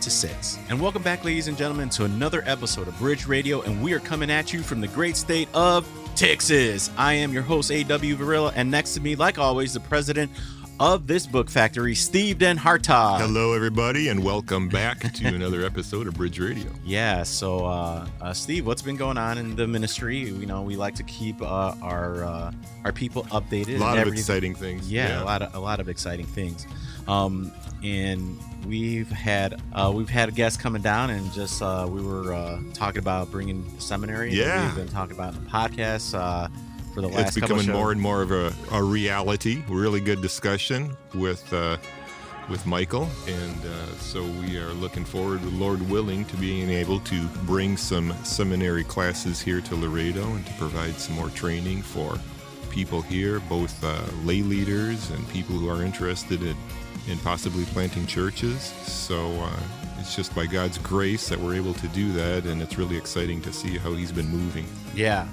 to 6. And welcome back, ladies and gentlemen, to another episode of Bridge Radio. And we are coming at you from the great state of Texas. I am your host, A.W. Varilla, and next to me, like always, the president of this book factory, Steve Den Hartog. Hello, everybody, and welcome back to another episode of Bridge Radio. Yeah. So, uh, uh, Steve, what's been going on in the ministry? You know, we like to keep uh, our uh, our people updated. A lot of exciting things. Yeah, yeah, a lot of a lot of exciting things. Um, and we've had uh, we've had a guest coming down, and just uh, we were uh, talking about bringing the seminary. Yeah, we've been talking about the podcast uh, for the last. It's becoming more and more of a, a reality. Really good discussion with uh, with Michael, and uh, so we are looking forward, Lord willing, to being able to bring some seminary classes here to Laredo and to provide some more training for people here, both lay leaders and people who are interested in and possibly planting churches. So uh, it's just by God's grace that we're able to do that, and it's really exciting to see how He's been moving. Yeah.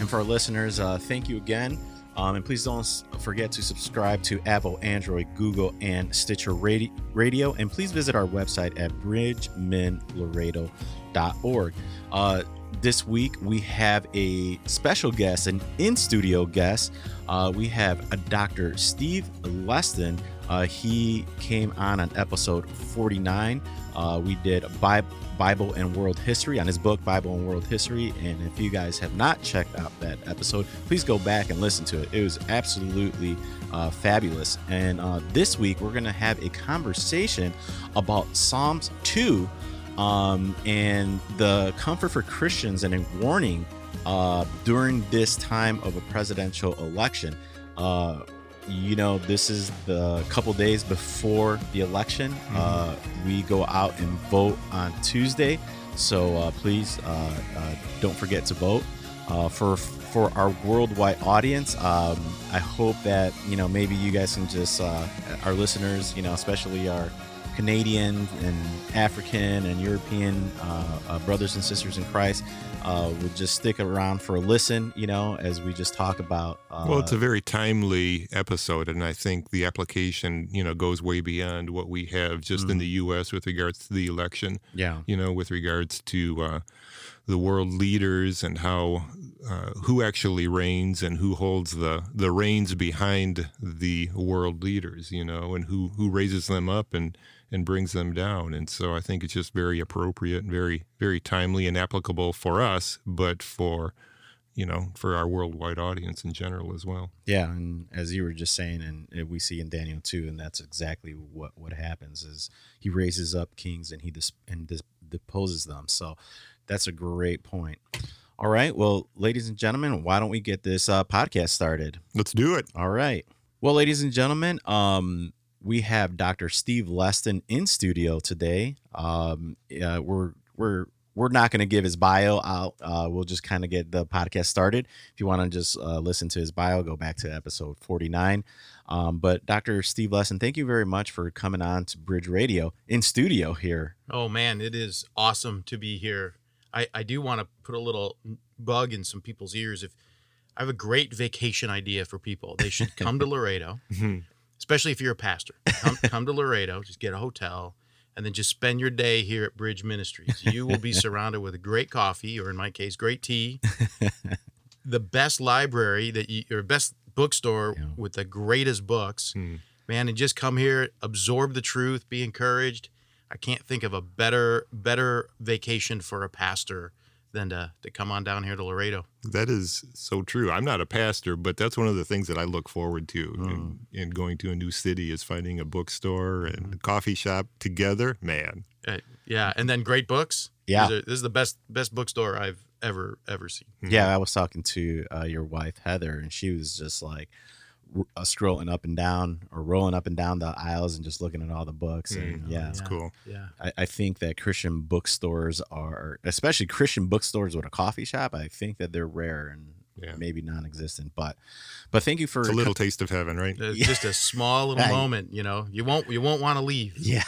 And for our listeners, uh, thank you again. Um, and please don't forget to subscribe to Apple, Android, Google, and Stitcher Radio. And please visit our website at bridgemenlaredo.org. Uh, this week we have a special guest, an in studio guest. Uh, we have a Dr. Steve Leston. Uh, he came on on episode 49. Uh, we did Bible and World History on his book, Bible and World History. And if you guys have not checked out that episode, please go back and listen to it. It was absolutely uh, fabulous. And uh, this week, we're going to have a conversation about Psalms 2 um, and the comfort for Christians and a warning uh, during this time of a presidential election. Uh, you know, this is the couple days before the election. Mm-hmm. Uh, we go out and vote on Tuesday, so uh, please uh, uh, don't forget to vote. for for our worldwide audience, um, I hope that you know maybe you guys can just our listeners, you know, especially our Canadian and African and European uh, uh, brothers and sisters in Christ uh, would just stick around for a listen, you know, as we just talk about. Uh, well, it's a very timely episode, and I think the application, you know, goes way beyond what we have just mm-hmm. in the U.S. with regards to the election. Yeah. You know, with regards to uh, the world leaders and how uh, who actually reigns and who holds the the reins behind the world leaders, you know, and who who raises them up and and brings them down. And so I think it's just very appropriate and very, very timely and applicable for us, but for, you know, for our worldwide audience in general as well. Yeah. And as you were just saying, and we see in Daniel too, and that's exactly what, what happens is he raises up kings and he dis- and dis- deposes them. So that's a great point. All right. Well, ladies and gentlemen, why don't we get this uh, podcast started? Let's do it. All right. Well, ladies and gentlemen, um, we have Dr. Steve Leston in studio today. Um, uh, we're we're we're not going to give his bio out. Uh, we'll just kind of get the podcast started. If you want to just uh, listen to his bio, go back to episode 49. Um, but Dr. Steve Leston, thank you very much for coming on to Bridge Radio in studio here. Oh, man, it is awesome to be here. I, I do want to put a little bug in some people's ears. If I have a great vacation idea for people, they should come to Laredo. Especially if you're a pastor. Come, come to Laredo, just get a hotel, and then just spend your day here at Bridge Ministries. You will be surrounded with great coffee, or in my case, great tea, the best library that you, or best bookstore yeah. with the greatest books. Hmm. Man, and just come here, absorb the truth, be encouraged. I can't think of a better better vacation for a pastor than to, to come on down here to Laredo. That is so true. I'm not a pastor, but that's one of the things that I look forward to mm. in, in, going to a new city is finding a bookstore and mm. a coffee shop together. Man. Uh, yeah. And then great books. Yeah. Are, this is the best, best bookstore I've ever, ever seen. Yeah. I was talking to uh, your wife, Heather, and she was just like, uh, scrolling up and down or rolling up and down the aisles and just looking at all the books. And Mm. yeah, That's cool. Yeah. I, I think that Christian bookstores are, especially Christian bookstores with a coffee shop, I think that they're rare and Yeah. maybe non-existent. But, but thank you for It's a little taste of heaven, right? Uh, Yeah. Just a small little Right. moment, you know. You won't you won't want to leave. Yeah.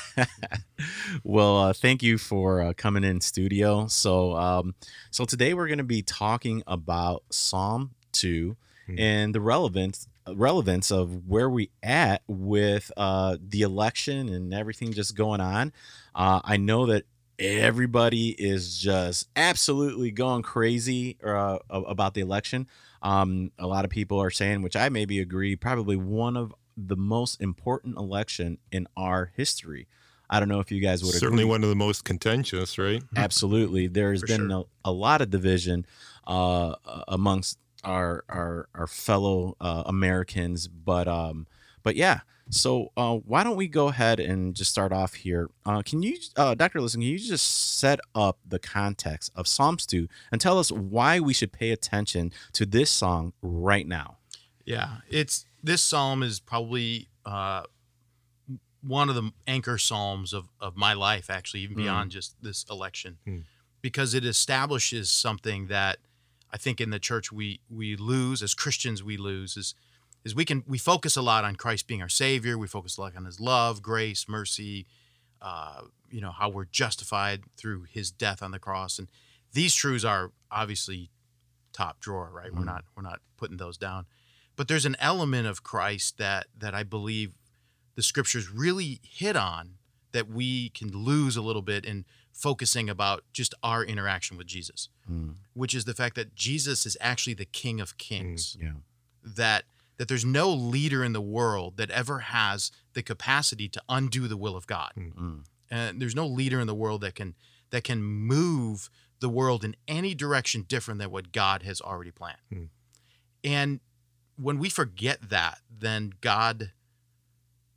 well, uh, thank you for uh, coming in studio. So, um, so today we're going to be talking about Psalm two Hmm. and the relevance relevance of where we at with uh, the election and everything just going on. Uh, I know that everybody is just absolutely going crazy uh, about the election. Um, a lot of people are saying, which I maybe agree, probably one of the most important election in our history. I don't know if you guys would Certainly agree. one of the most contentious, right? Absolutely, there's For been sure. a, a lot of division uh, amongst our our our fellow uh, Americans, but um, but yeah. So uh, why don't we go ahead and just start off here? Uh, can you, uh, Doctor Leston, can you just set up the context of Psalms two and tell us why we should pay attention to this song right now? Yeah, it's this psalm is probably uh, one of the anchor psalms of of my life, actually, even Mm. beyond just this election, Mm. because it establishes something that I think in the church we we lose as Christians we lose is is we can we focus a lot on Christ being our Savior, we focus a lot on His love, grace, mercy, uh, you know how we're justified through His death on the cross, and these truths are obviously top drawer, right? We're Mhm. not we're not putting those down but there's an element of Christ that that I believe the scriptures really hit on that we can lose a little bit in focusing about just our interaction with Jesus, Mm, which is the fact that Jesus is actually the King of Kings. yeah. That that there's no leader in the world that ever has the capacity to undo the will of God. Mm, And there's no leader in the world that can that can move the world in any direction different than what God has already planned. Hmm. And when we forget that, then God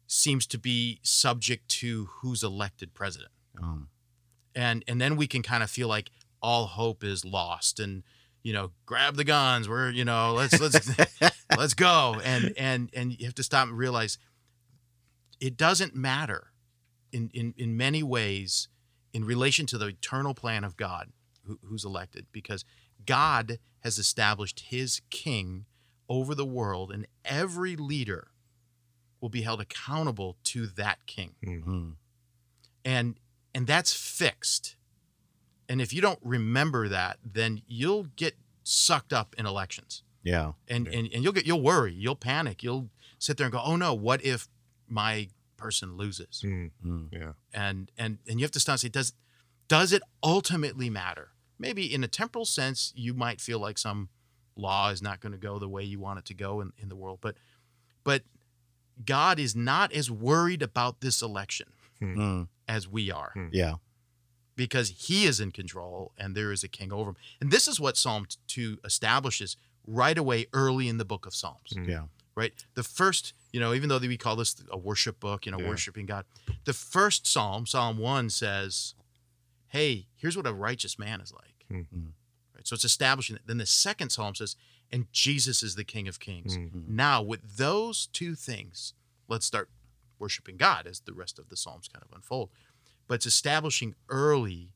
seems to be subject to who's elected president. um, And and then we can kind of feel like all hope is lost and you know, grab the guns. We're, you know, let's let's let's go. And and and you have to stop and realize it doesn't matter in in in many ways in relation to the eternal plan of God who, who's elected because God has established his king over the world and every leader will be held accountable to that king mm, and and that's fixed. And if you don't remember that then you'll get sucked up in elections. Yeah. and, Yeah. and and you'll get you'll worry you'll panic you'll sit there and go oh no what if my person loses? Mm, Mm, yeah. and and and you have to stop and say does does it ultimately matter? Maybe in a temporal sense you might feel like some law is not going to go the way you want it to go in, in the world but but god is not as worried about this election mm, as we are Hmm. yeah. because he is in control and there is a king over him and this is what psalm 2 establishes right away early in the book of psalms Mm. Yeah. right? The first, you know, even though we call this a worship book, you know, Yeah. worshiping God, the first psalm, Psalm 1 says, Hey, here's what a righteous man is like. Mm. Mm. Right? So it's establishing it. Then the second psalm says, And Jesus is the King of Kings. Mm. Now, with those two things, let's start worshiping God as the rest of the psalms kind of unfold. But it's establishing early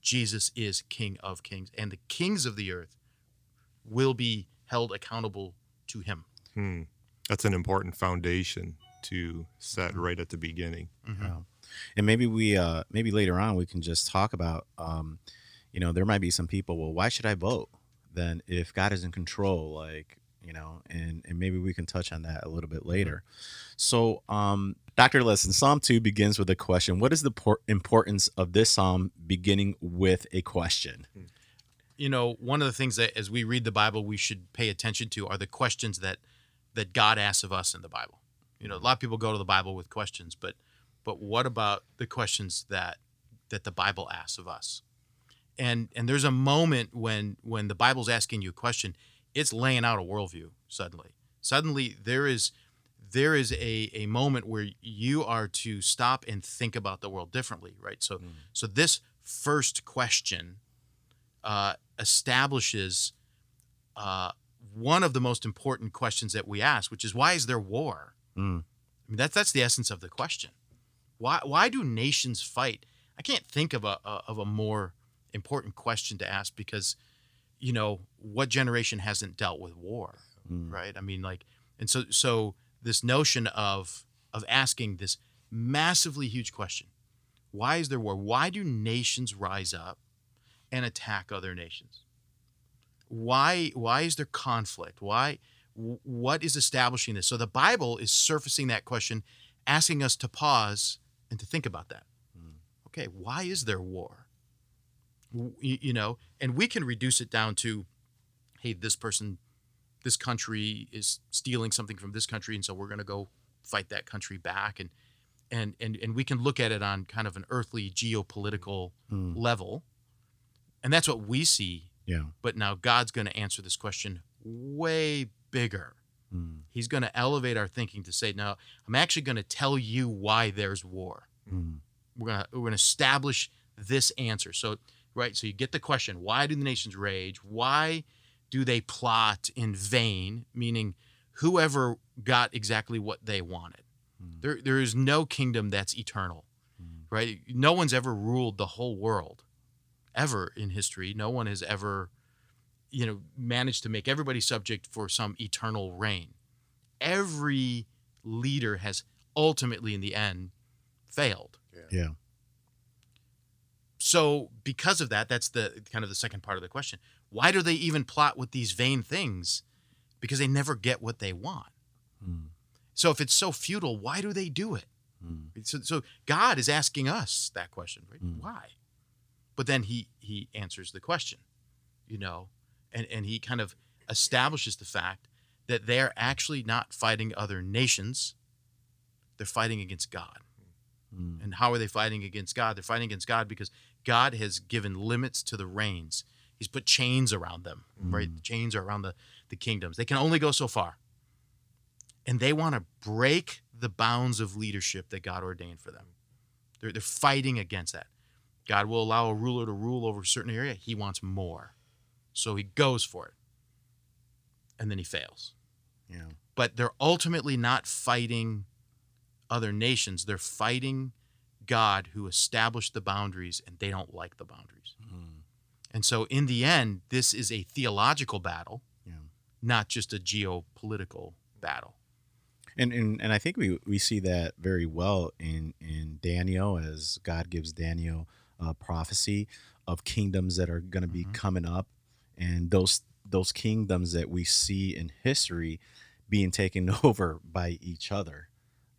Jesus is King of Kings, and the kings of the earth will be held accountable to him. Mm. That's an important foundation to set right at the beginning. Yeah. And maybe we uh maybe later on we can just talk about um you know there might be some people well why should I vote then if God is in control like you know and and maybe we can touch on that a little bit later. So um Dr. Leston Psalm 2 begins with a question. What is the por- importance of this psalm beginning with a question? you know one of the things that as we read the bible we should pay attention to are the questions that that god asks of us in the bible you know a lot of people go to the bible with questions but but what about the questions that that the bible asks of us and and there's a moment when when the bible's asking you a question it's laying out a worldview suddenly suddenly there is there is a, a moment where you are to stop and think about the world differently right so Mm. so this first question uh, establishes uh, one of the most important questions that we ask, which is why is there war? Mm. I mean, that's that's the essence of the question. Why why do nations fight? I can't think of a, a of a more important question to ask because, you know, what generation hasn't dealt with war, Mm. right? I mean, like, and so so this notion of of asking this massively huge question, why is there war? Why do nations rise up and attack other nations? Why why is there conflict? Why what is establishing this? So the Bible is surfacing that question, asking us to pause and to think about that. Okay, why is there war? You know, and we can reduce it down to, hey, this person, this country is stealing something from this country, and so we're going to go fight that country back, and and and and we can look at it on kind of an earthly geopolitical Mm. level, and that's what we see. Yeah. But now God's going to answer this question way bigger. Mm. He's going to elevate our thinking to say, "No, I'm actually going to tell you why there's war. Mm. We're going to we're going to establish this answer." So, right, so you get the question, why do the nations rage? Why do they plot in vain? Meaning whoever got exactly what they wanted. Mm. There there is no kingdom that's eternal. Mm. Right? No one's ever ruled the whole world ever in history. No one has ever you know managed to make everybody subject for some eternal reign. Every leader has ultimately in the end failed. Yeah. So because of that, that's the kind of the second part of the question. Why do they even plot with these vain things? Because they never get what they want. Mm. So if it's so futile, why do they do it? Mm. So, so God is asking us that question, right? Mm. Why? But then he he answers the question, you know, and and he kind of establishes the fact that they're actually not fighting other nations; they're fighting against God. Mm. And how are they fighting against God? They're fighting against God because God has given limits to the reigns. He's put chains around them, right? Mm. The chains are around the, the kingdoms. They can only go so far. And they want to break the bounds of leadership that God ordained for them. They're, they're fighting against that. God will allow a ruler to rule over a certain area. He wants more. So he goes for it. And then he fails Yeah. but they're ultimately not fighting other nations. They're fighting God who established the boundaries and they don't like the boundaries. Mm. And so, in the end, this is a theological battle, Yeah. not just a geopolitical battle. And, and and I think we, we see that very well in in Daniel as God gives Daniel a prophecy of kingdoms that are going to be Mhm. coming up, and those those kingdoms that we see in history being taken over by each other,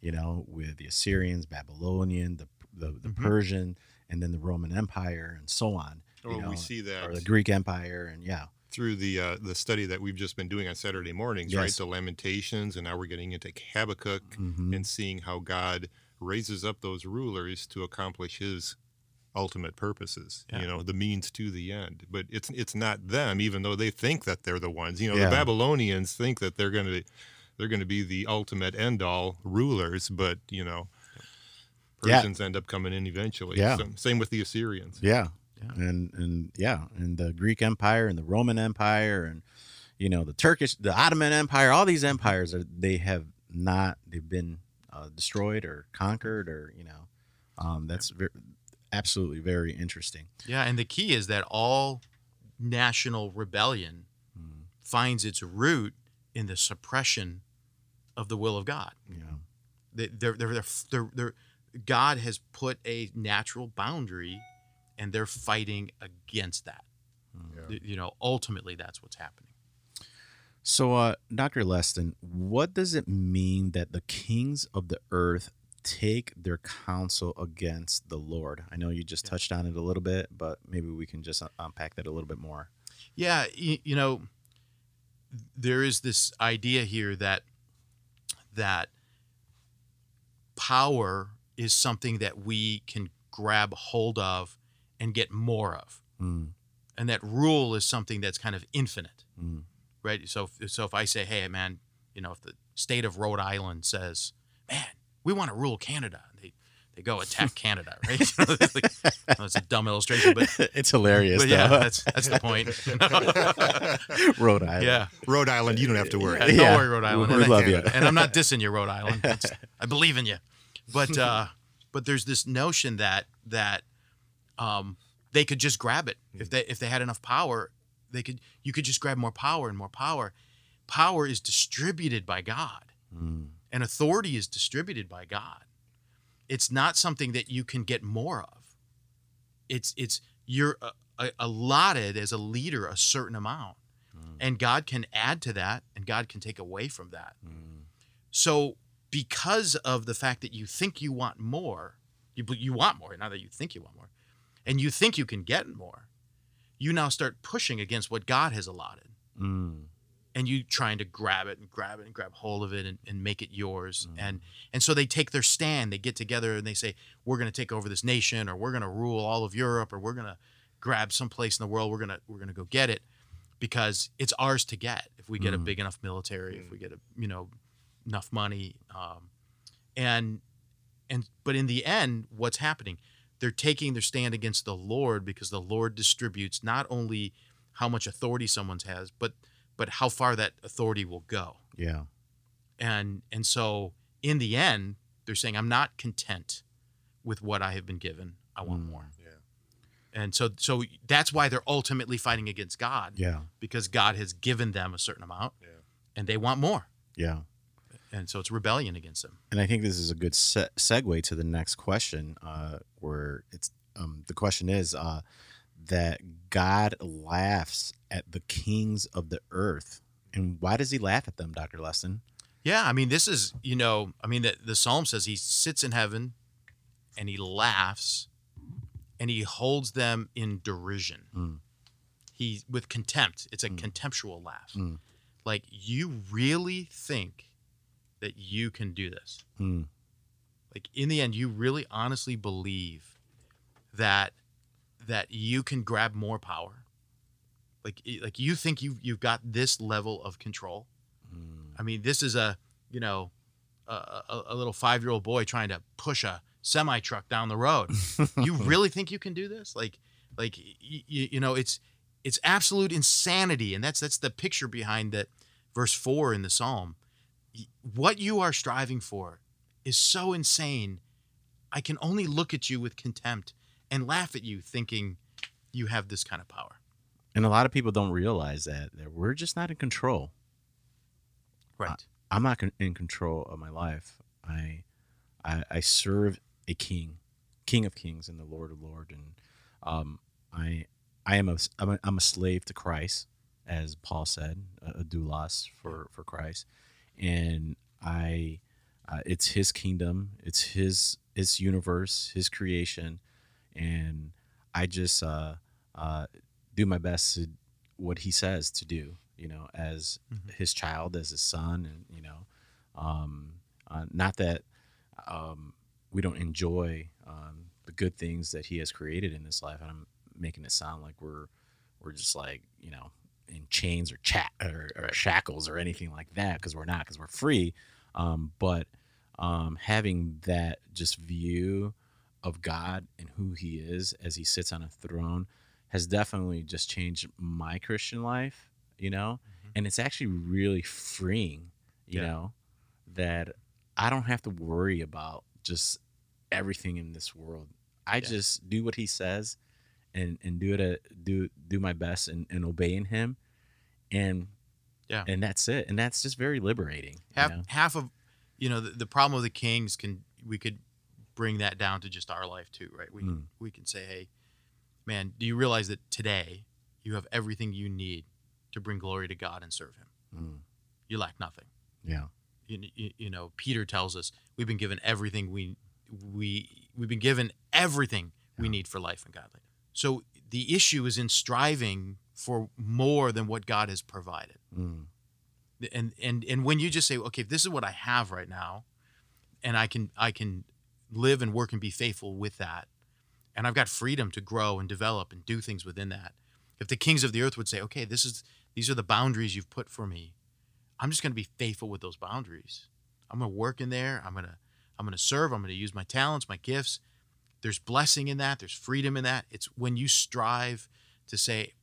you know, with the Assyrians, Babylonian, the the, the Mhm. Persian, and then the Roman Empire, and so on. you know, we see that or the Greek Empire, and yeah, through the uh, the study that we've just been doing on Saturday mornings, right? The Lamentations, and now we're getting into Habakkuk Mhm. and seeing how God raises up those rulers to accomplish His ultimate purposes. Yeah. You know, the means to the end. But it's it's not them, even though they think that they're the ones. You know, Yeah. the Babylonians think that they're going to they're going to be the ultimate end all rulers, but you know. Yeah. Persians end up coming in eventually. Yeah. So- same with the Assyrians. Yeah. Yeah. And and yeah, and the Greek Empire and the Roman Empire and you know the Turkish, the Ottoman Empire, all these empires are they have not they've been uh, destroyed or conquered or you know um, that's ver- absolutely very interesting. Yeah, and the key is that all national rebellion Mm, finds its root in the suppression of the will of God. yeah. They- They're, they're, they're, they're, they're, God has put a natural boundary and they're fighting against that. Yeah. You know, ultimately, that's what's happening. So, uh, Dr. Leston, what does it mean that the kings of the earth take their counsel against the Lord? I know you just Yeah. touched on it a little bit, but maybe we can just uh, unpack that a little bit more. Yeah, you, you know, there is this idea here that that power is something that we can grab hold of and get more of, Mm, and that rule is something that's kind of infinite, mm, right? So, if, so if I say, "Hey, man," you know, if the state of Rhode Island says, "Man, we want to rule Canada," they they go attack Canada, right? like, well, it's a dumb illustration, but it's hilarious. but yeah, though. that's that's the point. Rhode Island. yeah. Rhode Island, you don't have to worry. Yeah, don't Yeah. worry, Rhode Island. We And I- love you. And I'm not dissing you, Rhode Island. It's- I believe in you. But uh, but there's this notion that that um, they could just grab it if they if they had enough power, they could you could just grab more power and more power. Power is distributed by God, Mm. and authority is distributed by God. It's not something that you can get more of. It's it's you're uh, uh, allotted as a leader a certain amount Mm. and God can add to that and God can take away from that. Mm. So because of the fact that you think you want more, you you want more, not that you think you want more, and you think you can get more, you now start pushing against what God has allotted. Mm. And you trying to grab it and grab it and grab hold of it and, and make it yours. Mhm. And and so they take their stand, they get together and they say, We're gonna take over this nation or we're gonna rule all of Europe or we're gonna grab some place in the world, we're gonna we're gonna go get it because it's ours to get if we get a Mhm. big enough military, if we get a you know enough money, um, and and but in the end, what's happening? They're taking their stand against the Lord because the Lord distributes not only how much authority someone has, but but how far that authority will go. Yeah. And and so in the end, they're saying, I'm not content with what I have been given. I want Mm. more. Yeah. And so so that's why they're ultimately fighting against God Yeah. because God has given them a certain amount Yeah. and they want more. Yeah. And so it's rebellion against them. And I think this is a good se- segue to the next question, uh, where it's um, the question is uh, that God laughs at the kings of the earth, and why does He laugh at them, Doctor Leston? Yeah, I mean, this is, you know, I mean, the, the psalm says he sits in heaven and he laughs and he holds them in derision. Mm. He, with contempt, it's a Mm. contemptual laugh. Mm. Like, you really think that you can do this? Hmm. Like, in the end, you really honestly believe that that you can grab more power like like you think you you've got this level of control Hmm. I mean, this is a you know a, a, a little five year old boy trying to push a semi truck down the road. you really think you can do this? Like like you, you know it's it's absolute insanity, and that's that's the picture behind that verse four in the psalm. What you are striving for is so insane. I can only look at you with contempt and laugh at you, thinking you have this kind of power. And a lot of people don't realize that that we're just not in control. Right. I'm not con- in control of my life. I, I, I serve a king, King of Kings and the Lord of Lords, and um, I, I am a, I'm a, I'm a slave to Christ, as Paul said, a, a doulos for for Christ, and I, uh, it's His kingdom, it's His His universe, His creation, and I just uh, uh, do my best to what He says to do. You know, as Mhm. his child, as his son, and you know, um, uh, not that um, we don't enjoy um, the good things that he has created in this life. And I'm making it sound like we're we're just like you know in chains or chat or, or shackles or anything like that because we're not because we're free. Um, but um, having that just view of God and who He is as He sits on a throne has definitely just changed my Christian life. You know, Mhm. and it's actually really freeing. You Yeah. know that I don't have to worry about just everything in this world. I Yeah. just do what he says and and do it a, do do my best and, and obeying him. And Yeah. and that's it. And that's just very liberating you half know? half of you know the, the problem of the kings can we could bring that down to just our life too right? We Mm. can, we can say hey man do you realize that today you have everything you need to bring glory to god and serve him? Mm, you lack nothing. Yeah. You, you, you know peter tells us we've been given everything we we we've been given everything we need for life and godly so the issue is in striving for more than what god has provided Mm, and and and when you just say okay this is what i have right now and i can i can live and work and be faithful with that and i've got freedom to grow and develop and do things within that if the kings of the earth would say okay this is these are the boundaries you've put for me i'm just going to be faithful with those boundaries i'm going to work in there i'm going to I'm going to serve. I'm going to use my talents, my gifts. There's blessing in that. There's freedom in that. It's when you strive to say,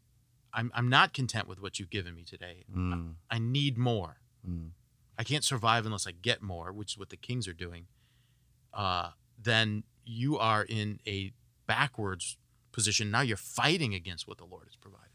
I'm, I'm not content with what you've given me today. Mm, I need more. mm, I can't survive unless I get more, which is what the kings are doing. Uh, then you are in a backwards position. Now you're fighting against what the Lord has provided.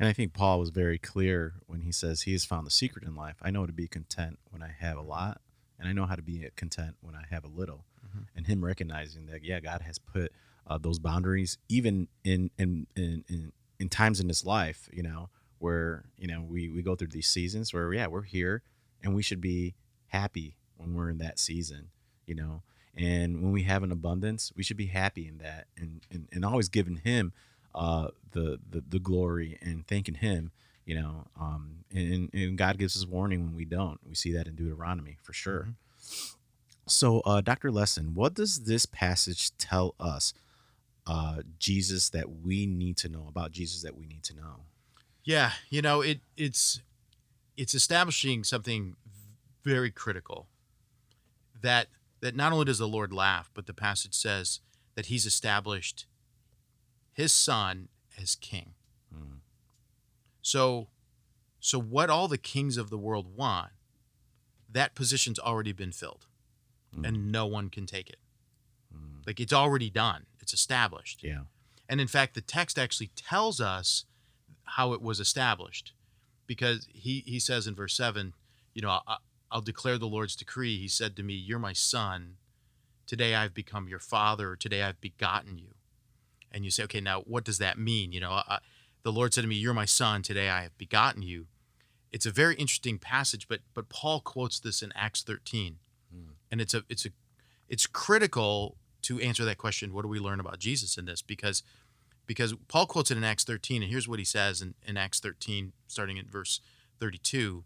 And I think Paul was very clear when he says he has found the secret in life. I know to be content when I have a lot, and I know how to be content when I have a little. Mhm. And him recognizing that, yeah, God has put uh, those boundaries, even in in, in in in times in this life, you know, where you know we we go through these seasons where yeah we're here, and we should be happy when we're in that season, you know. And when we have an abundance, we should be happy in that, and and, and always giving Him uh, the, the the glory and thanking Him, you know. Um, and, and God gives us warning when we don't. We see that in Deuteronomy for sure. So, uh, Dr. Leston, what does this passage tell us? Uh, Jesus that we need to know about Jesus that we need to know. Yeah, you know, it it's it's establishing something very critical. That that not only does the Lord laugh, but the passage says that he's established his son as king. Mm. So so what all the kings of the world want, that position's already been filled. Mm. And no one can take it. Mm. Like it's already done. It's established. Yeah. And in fact, the text actually tells us how it was established because he, he says in verse 7, you know, I, I'll declare the Lord's decree. He said to me, You're my son. Today I've become your father. Today I've begotten you. And you say, Okay, now what does that mean? You know, I, the Lord said to me, You're my son. Today I have begotten you. It's a very interesting passage, but but Paul quotes this in Acts 13. And it's a it's a it's critical to answer that question, what do we learn about Jesus in this? Because because Paul quotes it in Acts 13, and here's what he says in, in Acts 13, starting at verse 32.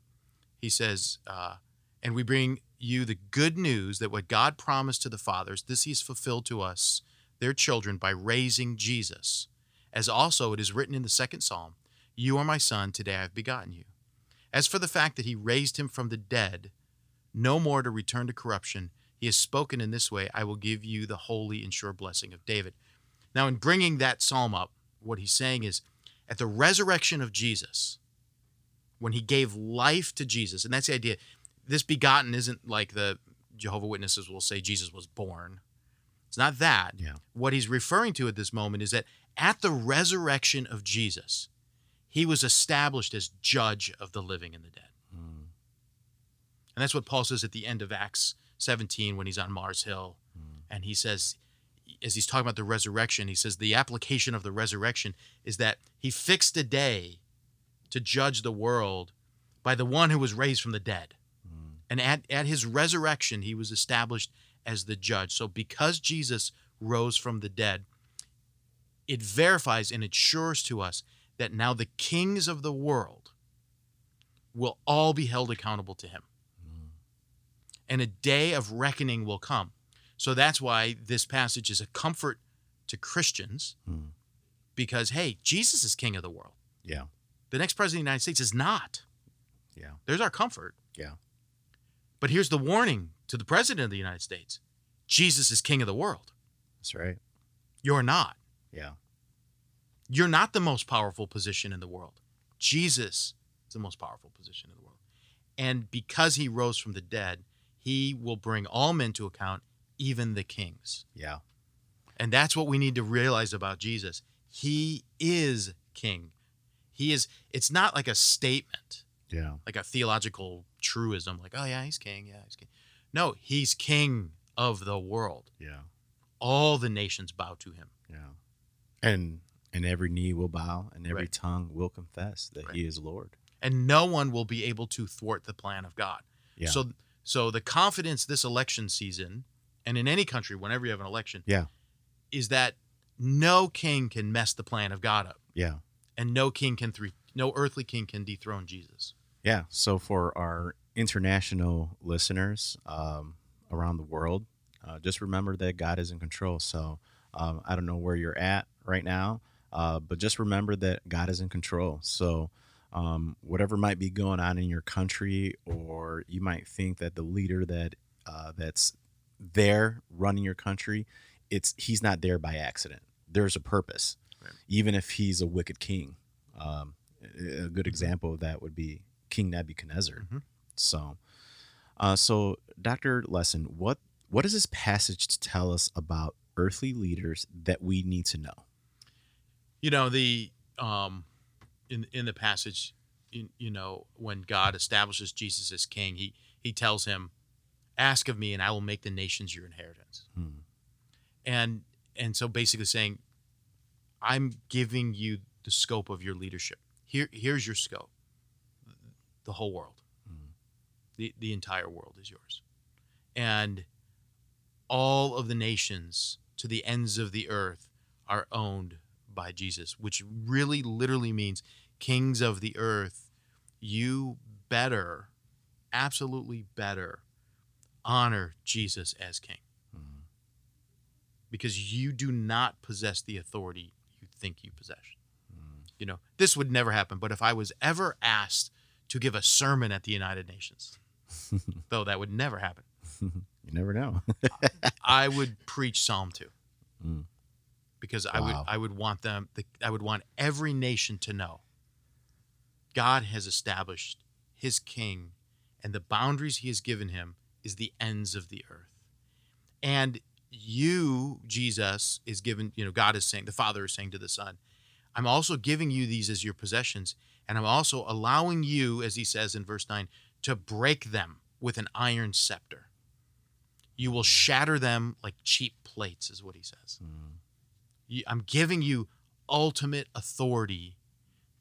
He says, uh, And we bring you the good news that what God promised to the fathers, this he's fulfilled to us, their children, by raising Jesus. As also it is written in the second psalm, You are my son, today I have begotten you. As for the fact that he raised him from the dead, no more to return to corruption, he has spoken in this way I will give you the holy and sure blessing of David. Now, in bringing that psalm up, what he's saying is at the resurrection of Jesus, when he gave life to Jesus, and that's the idea, this begotten isn't like the Jehovah Witnesses will say Jesus was born. It's not that. Yeah. What he's referring to at this moment is that at the resurrection of Jesus, he was established as judge of the living and the dead. And that's what Paul says at the end of Acts 17 when he's on Mars Hill. Mm. And he says, as he's talking about the resurrection, he says the application of the resurrection is that he fixed a day to judge the world by the one who was raised from the dead. Mm. And at, at his resurrection, he was established as the judge. So because Jesus rose from the dead, it verifies and assures to us that now the kings of the world will all be held accountable to him. And a day of reckoning will come. So that's why this passage is a comfort to Christians Mm. because, hey, Jesus is king of the world. Yeah. The next president of the United States is not. Yeah. There's our comfort. Yeah. But here's the warning to the president of the United States Jesus is king of the world. That's right. You're not. Yeah. You're not the most powerful position in the world. Jesus is the most powerful position in the world. And because he rose from the dead, he will bring all men to account, even the kings. Yeah. And that's what we need to realize about Jesus. He is king. He is, it's not like a statement, Yeah. like a theological truism, like, oh, yeah, he's king. Yeah, he's king. No, he's king of the world. Yeah. All the nations bow to him. Yeah. And and every knee will bow and every Right. tongue will confess that Right. he is Lord. and no one will be able to thwart the plan of God. Yeah. So so the confidence this election season and in any country whenever you have an election Yeah. is that no king can mess the plan of God up Yeah. and no king can three no earthly king can dethrone Jesus. Yeah. So for our international listeners um, around the world, uh, just remember that God is in control. So um, I don't know where you're at right now, uh, but just remember that God is in control. So um, whatever might be going on in your country, or you might think that the leader that uh, that's there running your country, it's he's not there by accident. There's a purpose, Right. even if he's a wicked king. Um, a good example of that would be King Nebuchadnezzar. Mhm. So, uh, so Dr. Leston, what what does this passage tell us about earthly leaders that we need to know? You know the um, in in the passage, in, you know when God establishes Jesus as king, he he tells him, "Ask of me, and I will make the nations your inheritance." Hmm. And and so basically saying, I'm giving you the scope of your leadership. Here here's your scope. The whole world. Hmm. The the entire world is yours. And all of the nations to the ends of the earth are owned by Jesus, which really literally means kings of the earth, you better, absolutely better honor Jesus as king Hmm. because you do not possess the authority you think you possess. Hmm. You know, this would never happen, but if I was ever asked to give a sermon at the United Nations, though that would never happen, You never know. I would preach Psalm 2. Mm. Because I would I would want them the, I would want every nation to know God has established his king and the boundaries he has given him is the ends of the earth. And you, Jesus, is given, you know, God is saying, the Father is saying to the Son, I'm also giving you these as your possessions, and I'm also allowing you, as he says in verse 9, to break them with an iron scepter. You will shatter them like cheap plates, is what he says. Mm. You- I'm giving you ultimate authority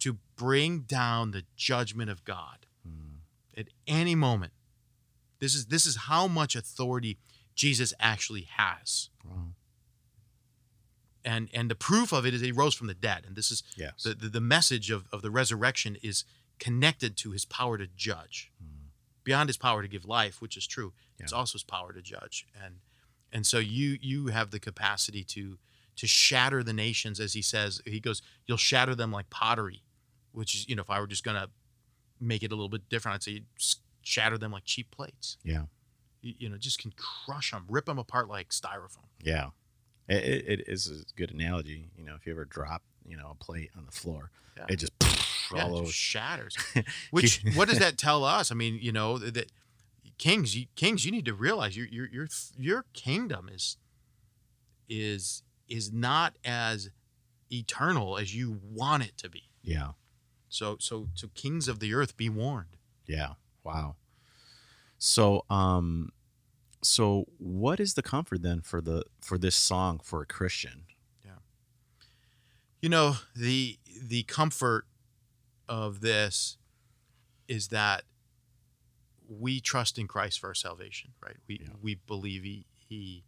to bring down the judgment of God Hmm. at any moment. This is this is how much authority Jesus actually has. Wow. And and the proof of it is he rose from the dead. And this is Yes. the, the, the message of, of the resurrection is connected to his power to judge. Hmm. Beyond his power to give life, which is true, it's also his power to judge. And and so you you have the capacity to to shatter the nations, as he says. He goes, you'll shatter them like pottery, which is you know if I were just gonna make it a little bit different, I'd say shatter them like cheap plates. Yeah. You, you know, just can crush them, rip them apart like styrofoam. Yeah. It, it, is a good analogy. You know, if you ever drop, you know, a plate on the floor, Yeah. it just Yeah, all it just shatters. Which what does that tell us? I mean, you know that, that kings, you, kings, you need to realize your your your your kingdom is is is not as eternal as you want it to be. Yeah. So so so kings of the earth, be warned. Yeah. Wow. So, um, so what is the comfort then for the for this song for a Christian? Yeah. You know the the comfort of this is that we trust in Christ for our salvation, right? We Yeah. we believe he he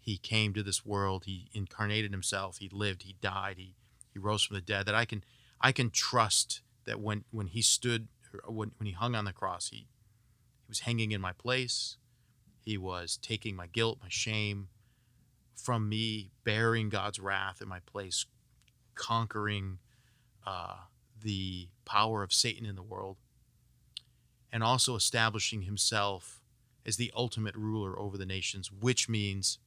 he came to this world, he incarnated himself, he lived, he died, he he rose from the dead. That I can I can trust that when when he stood when when he hung on the cross, he he was hanging in my place. He was taking my guilt, my shame from me, bearing God's wrath in my place, conquering uh, the power of Satan in the world, and also establishing himself as the ultimate ruler over the nations, which means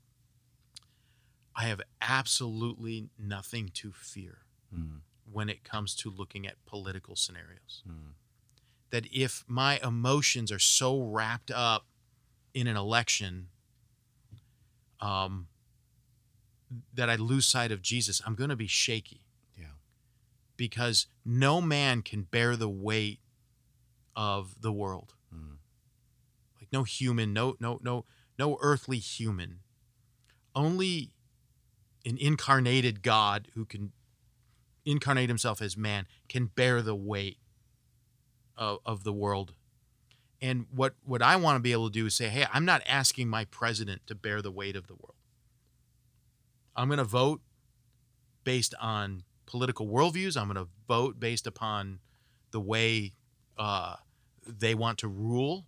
I have absolutely nothing to fear Mm, when it comes to looking at political scenarios. mm, That if my emotions are so wrapped up in an election, um, that I lose sight of Jesus, I'm going to be shaky yeah. because no man can bear the weight of the world. Mm, Like no human, no no no no earthly human. Only an incarnated God who can incarnate himself as man can bear the weight of, of the world. And what what I want to be able to do is say, "Hey, I'm not asking my president to bear the weight of the world. I'm going to vote based on political worldviews. I'm going to vote based upon the way uh, they want to rule.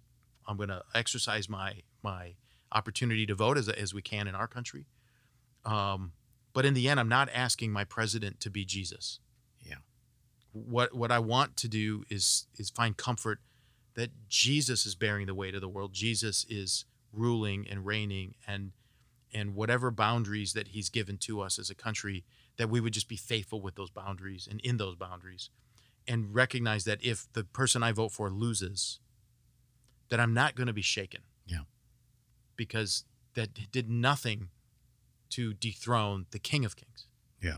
I'm going to exercise my my opportunity to vote as as we can in our country. Um, but in the end, I'm not asking my president to be Jesus. Yeah. What what I want to do is is find comfort that Jesus is bearing the weight of the world. Jesus is ruling and reigning and and whatever boundaries that he's given to us as a country that we would just be faithful with those boundaries and in those boundaries and recognize that if the person I vote for loses that I'm not going to be shaken. Yeah. Because that did nothing to dethrone the King of Kings. Yeah.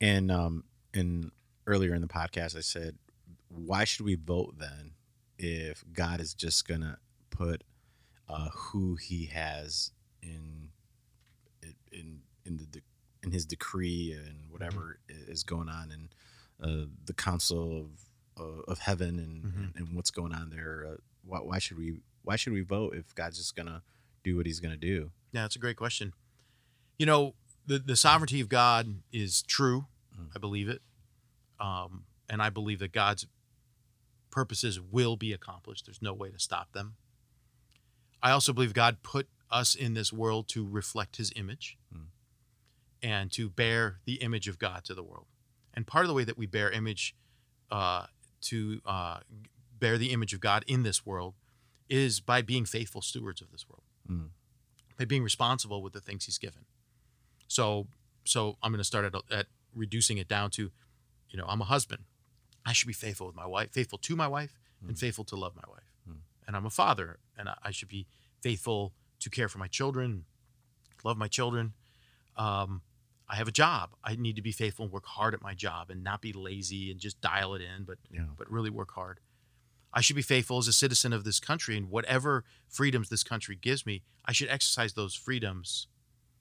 And um and earlier in the podcast I said why should we vote then if God is just going to put uh who he has in in in the in his decree and whatever is going on in uh, the council of uh, of heaven and, Mhm. and what's going on there uh, why, why should we why should we vote if God's just going to do what he's going to do Yeah, that's a great question. You know, the, the sovereignty of God is true. Mhm. I believe it. Um, and I believe that God's purposes will be accomplished. There's no way to stop them. I also believe God put us in this world to reflect his image Mm. and to bear the image of God to the world. And part of the way that we bear image uh, to uh, bear the image of God in this world is by being faithful stewards of this world Mm. by being responsible with the things he's given. So, so I'm going to start at, at reducing it down to, you know, I'm a husband. I should be faithful with my wife, faithful to my wife, and faithful to love my wife. Mm. And I'm a father, and I, I should be faithful to care for my children, love my children. Um, I have a job. I need to be faithful and work hard at my job, and not be lazy and just dial it in, but yeah but really work hard. I should be faithful as a citizen of this country, and whatever freedoms this country gives me, I should exercise those freedoms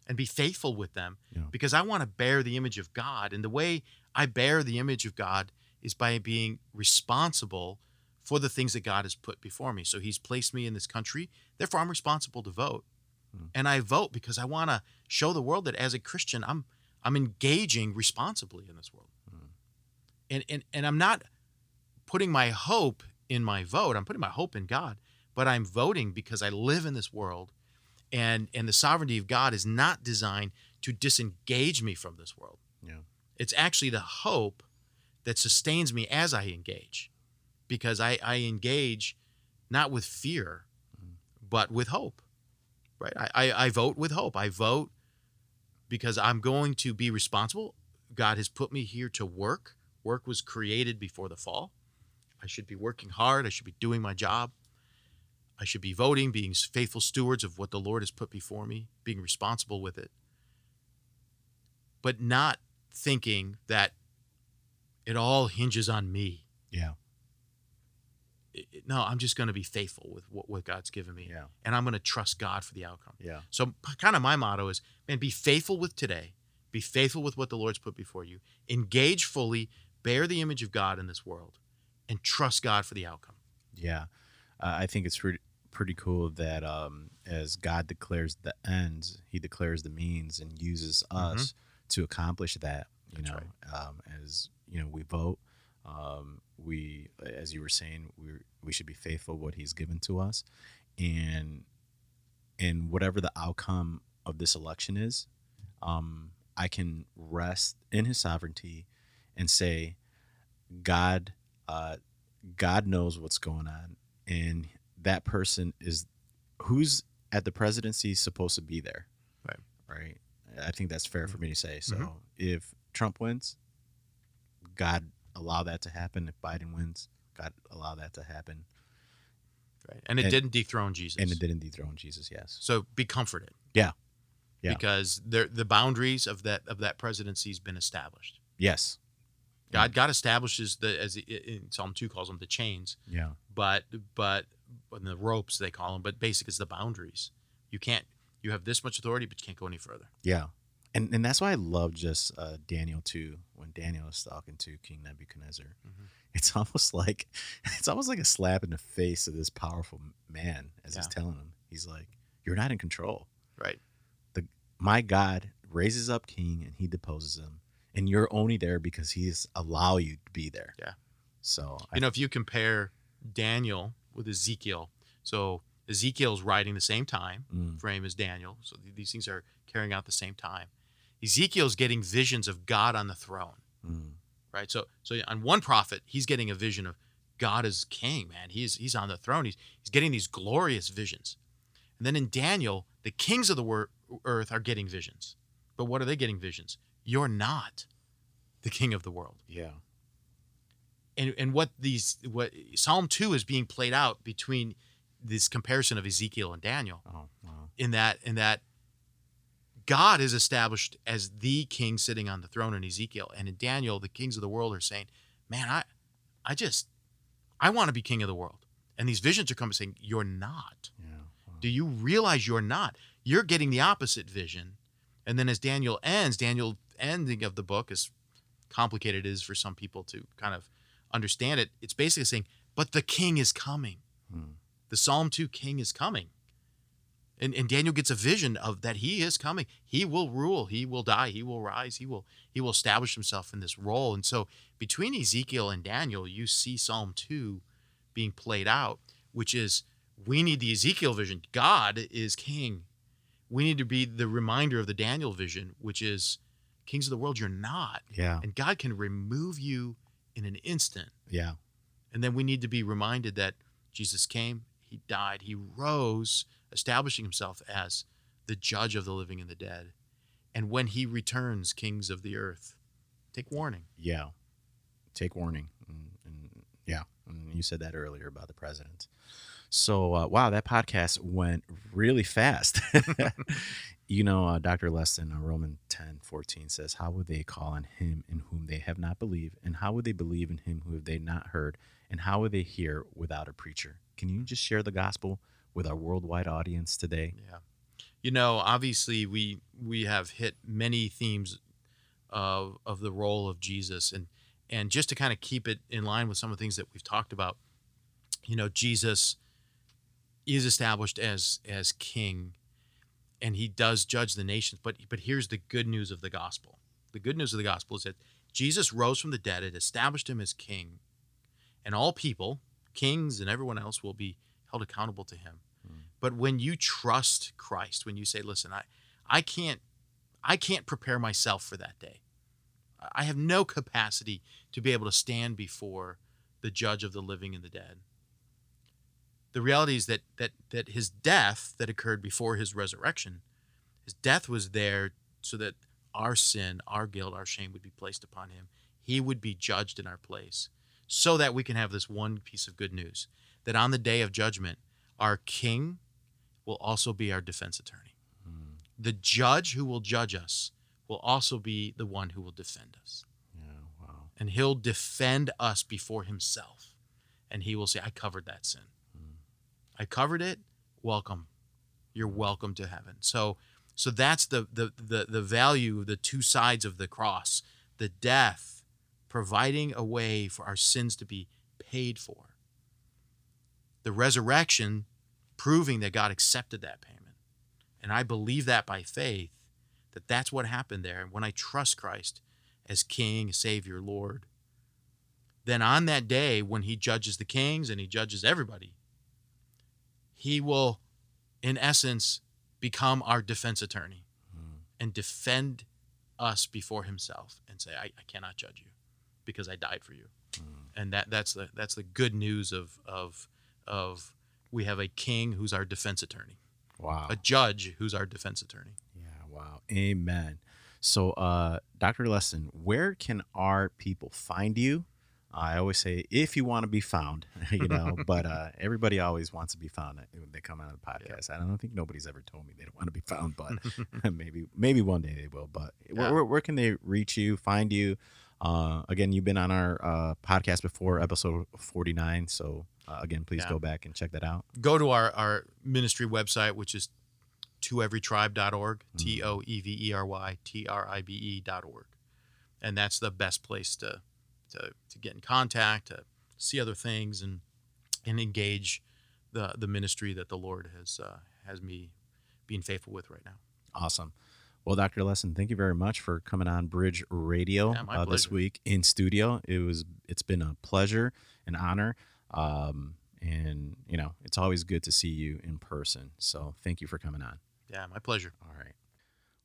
and be faithful with them Yeah. because I want to bear the image of God. And the way I bear the image of God is by being responsible for the things that God has put before me. So He's placed me in this country, therefore, I'm responsible to vote. Hmm. And I vote because I want to show the world that as a Christian, I'm I'm engaging responsibly in this world. Hmm. And, and and I'm not putting my hope in my vote. I'm putting my hope in God, but I'm voting because I live in this world and and the sovereignty of God is not designed to disengage me from this world. yeah It's actually the hope that sustains me as I engage. Because I, I engage not with fear, mm-hmm. but with hope. Right? I, I, I vote with hope. I vote because I'm going to be responsible. God has put me here to work. Work was created before the fall. I should be working hard. I should be doing my job. I should be voting, being faithful stewards of what the Lord has put before me, being responsible with it. But not thinking that it all hinges on me. yeah It- it- no, I'm just going to be faithful with what, what God's given me. yeah And I'm going to trust God for the outcome. yeah So, kind of my motto is, man, be faithful with today. Be faithful with what the Lord's put before you. Engage fully, bear the image of God in this world, and trust God for the outcome. Yeah, uh, I think it's pretty pretty cool that um, as God declares the ends, He declares the means and uses us to accomplish that. You That's know, um, as you know, we vote. Um, we, as you were saying, we we should be faithful what He's given to us, and and whatever the outcome of this election is, um, I can rest in His sovereignty and say, God, uh, God knows what's going on, and that person is who's at the presidency supposed to be there. Right. Right. I think that's fair for me to say. So Mhm. if Trump wins, God allow that to happen. If Biden wins, God allow that to happen. Right. And it And- didn't dethrone Jesus. And it didn't dethrone Jesus. Yes. So be comforted. Yeah. Yeah. Because the boundaries of that of that presidency has been established. Yes. God God establishes the as in Psalm two calls them the chains, Yeah. but but and the ropes they call them, but basic is the boundaries. You can't you have this much authority, but you can't go any further. Yeah. And and that's why I love just uh, Daniel too. When Daniel is talking to King Nebuchadnezzar, Mhm. it's almost like it's almost like a slap in the face of this powerful man as he's telling him. He's like, "You're not in control. Right. The My God raises up king and he deposes him, and you're only there because he's allow you to be there." Yeah. So I, You know, if you compare Daniel with Ezekiel, so Ezekiel's writing the same time mm, frame as Daniel, so th- these things are carrying out the same time. Ezekiel's getting visions of God on the throne. mm, right? So so on one prophet, he's getting a vision of God as king, man. He's he's on the throne. He's he's getting these glorious visions. And then in Daniel, the kings of the wor- earth are getting visions. But what are they getting visions? You're not the king of the world. Yeah. And and what these what Psalm 2 is being played out between this comparison of Ezekiel and Daniel Oh, wow. in that in that God is established as the king sitting on the throne in Ezekiel and in Daniel the kings of the world are saying, "Man, I I just I want to be king of the world." And these visions are coming saying, "You're not." Yeah. Wow. Do you realize you're not? You're getting the opposite vision. And then as Daniel ends, Daniel ending of the book, is complicated it is for some people to kind of understand it, it's basically saying, but the king is coming. Hmm. The Psalm 2 king is coming. And, and Daniel gets a vision of that he is coming. He will rule. He will die. He will rise. He will he will establish himself in this role. And so between Ezekiel and Daniel, you see Psalm 2 being played out, which is we need the Ezekiel vision. God is king. We need to be the reminder of the Daniel vision, which is kings of the world, you're not. Yeah. And God can remove you in an instant. Yeah. And then we need to be reminded that Jesus came, he died, he rose, establishing himself as the judge of the living and the dead. And when he returns, kings of the earth, take warning. Yeah. Take warning. And, and yeah, and you said that earlier about the president. So uh, wow, that podcast went really fast. you know, uh, Dr. Leston, uh, Roman 10, 14 says, How would they call on him in whom they have not believed? And how would they believe in him who have they not heard? And how would they hear without a preacher? Can you just share the gospel with our worldwide audience today? Yeah. You know, obviously we we have hit many themes of of the role of Jesus and and just to kind of keep it in line with some of the things that we've talked about, you know, Jesus is established as as king and he does judge the nations, but but here's the good news of the gospel. The good news of the gospel is that Jesus rose from the dead, it established him as king, and all people, kings and everyone else will be held accountable to him. Hmm. But when you trust Christ, when you say, "Listen, I, I can't, I can't prepare myself for that day. I have no capacity to be able to stand before the Judge of the living and the dead." The reality is that that that his death that occurred before his resurrection, his death was there so that our sin, our guilt, our shame would be placed upon him. He would be judged in our place, so that we can have this one piece of good news: that on the day of judgment, our King will also be our defense attorney. Hmm. The judge who will judge us will also be the one who will defend us. Yeah, wow. And he'll defend us before himself. And he will say, I covered that sin. I covered it. Welcome. You're welcome to heaven. So so that's the the the, the value, of the two sides of the cross. The death, providing a way for our sins to be paid for. The resurrection, proving that God accepted that payment. And I believe that by faith, that that's what happened there. And when I trust Christ as King, Savior, Lord, then on that day when he judges the kings and he judges everybody, he will, in essence, become our defense attorney and defend us before himself and say, I, I cannot judge you because I died for you. And that, that's the that's the good news of of of we have a king who's our defense attorney, Wow. a judge who's our defense attorney. Yeah, wow. Amen. So, uh, Dr. Leston, where can our people find you? I always say, if you want to be found, you know, but uh, everybody always wants to be found when they come out of the podcast. I don't think nobody's ever told me they don't want to be found, but maybe maybe one day they will. But where, Yeah. where, where can they reach you, find you? Uh, again, you've been on our uh, podcast before, episode 49. So, uh, again, please Yeah. go back and check that out. Go to our, our ministry website, which is toeverytribe.org, T O E V E R Y T R I B E dot org. And that's the best place to, to, to get in contact, to see other things, and, and engage the, the ministry that the Lord has, uh, has me being faithful with right now. Awesome. Well, Dr. Leston, thank you very much for coming on Bridge Radio Yeah, uh, this week in studio. It was it's been a pleasure, and honor, um, and you know it's always good to see you in person. So thank you for coming on. Yeah, my pleasure. All right.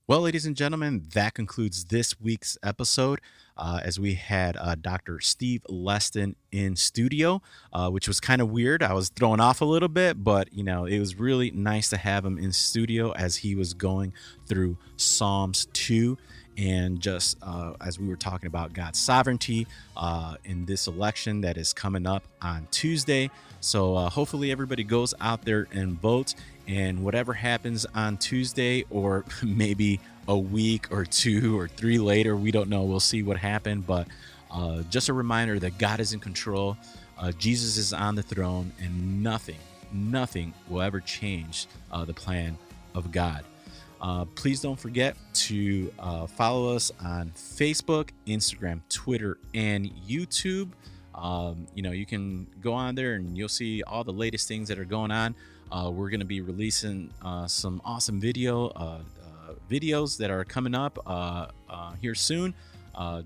Well, ladies and gentlemen, that concludes this week's episode. Uh, as we had uh, Dr. Steve Leston in studio, uh, which was kind of weird. I was thrown off a little bit, but you know, it was really nice to have him in studio as he was going through Psalms 2 and just uh, as we were talking about God's sovereignty uh, in this election that is coming up on Tuesday. So uh, hopefully everybody goes out there and votes, and whatever happens on Tuesday, or maybe a week or two or three later, we don't know. We'll see what happened, but uh, just a reminder that God is in control. Uh, Jesus is on the throne, and nothing, nothing will ever change uh, the plan of God. Uh, please don't forget to uh, follow us on Facebook, Instagram, Twitter, and YouTube. Um, you know, you can go on there and you'll see all the latest things that are going on. Uh, we're going to be releasing uh, some awesome video uh, uh, videos that are coming up here soon.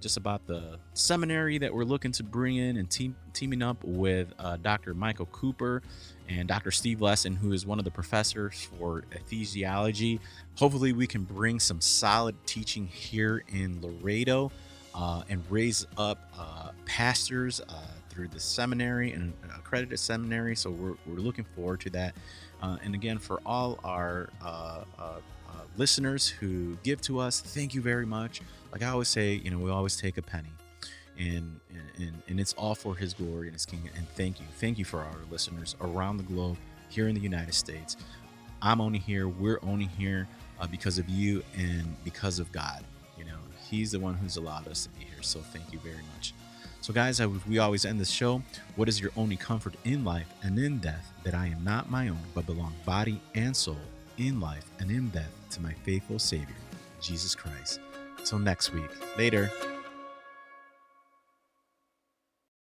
just about the seminary that we're looking to bring in and team, teaming up with Dr. Michael Cooper and Dr. Steve Leston, who is one of the professors for ecclesiology. Hopefully, we can bring some solid teaching here in Laredo uh, and raise up uh, pastors uh, through the seminary and accredited seminary. So, we're, we're looking forward to that. Uh, and again, for all our uh, uh, listeners who give to us, thank you very much. Like I always say, you know, we always take a penny and, and and it's all for his glory and his kingdom and thank you thank you for our listeners around the globe here in the united states i'm only here we're only here uh, because of you and because of god you know he's the one who's allowed us to be here so thank you very much so guys we always end this show. What is your only comfort in life and in death that i am not my own but belong body and soul in life and in death to my faithful savior jesus christ? Until next week. Later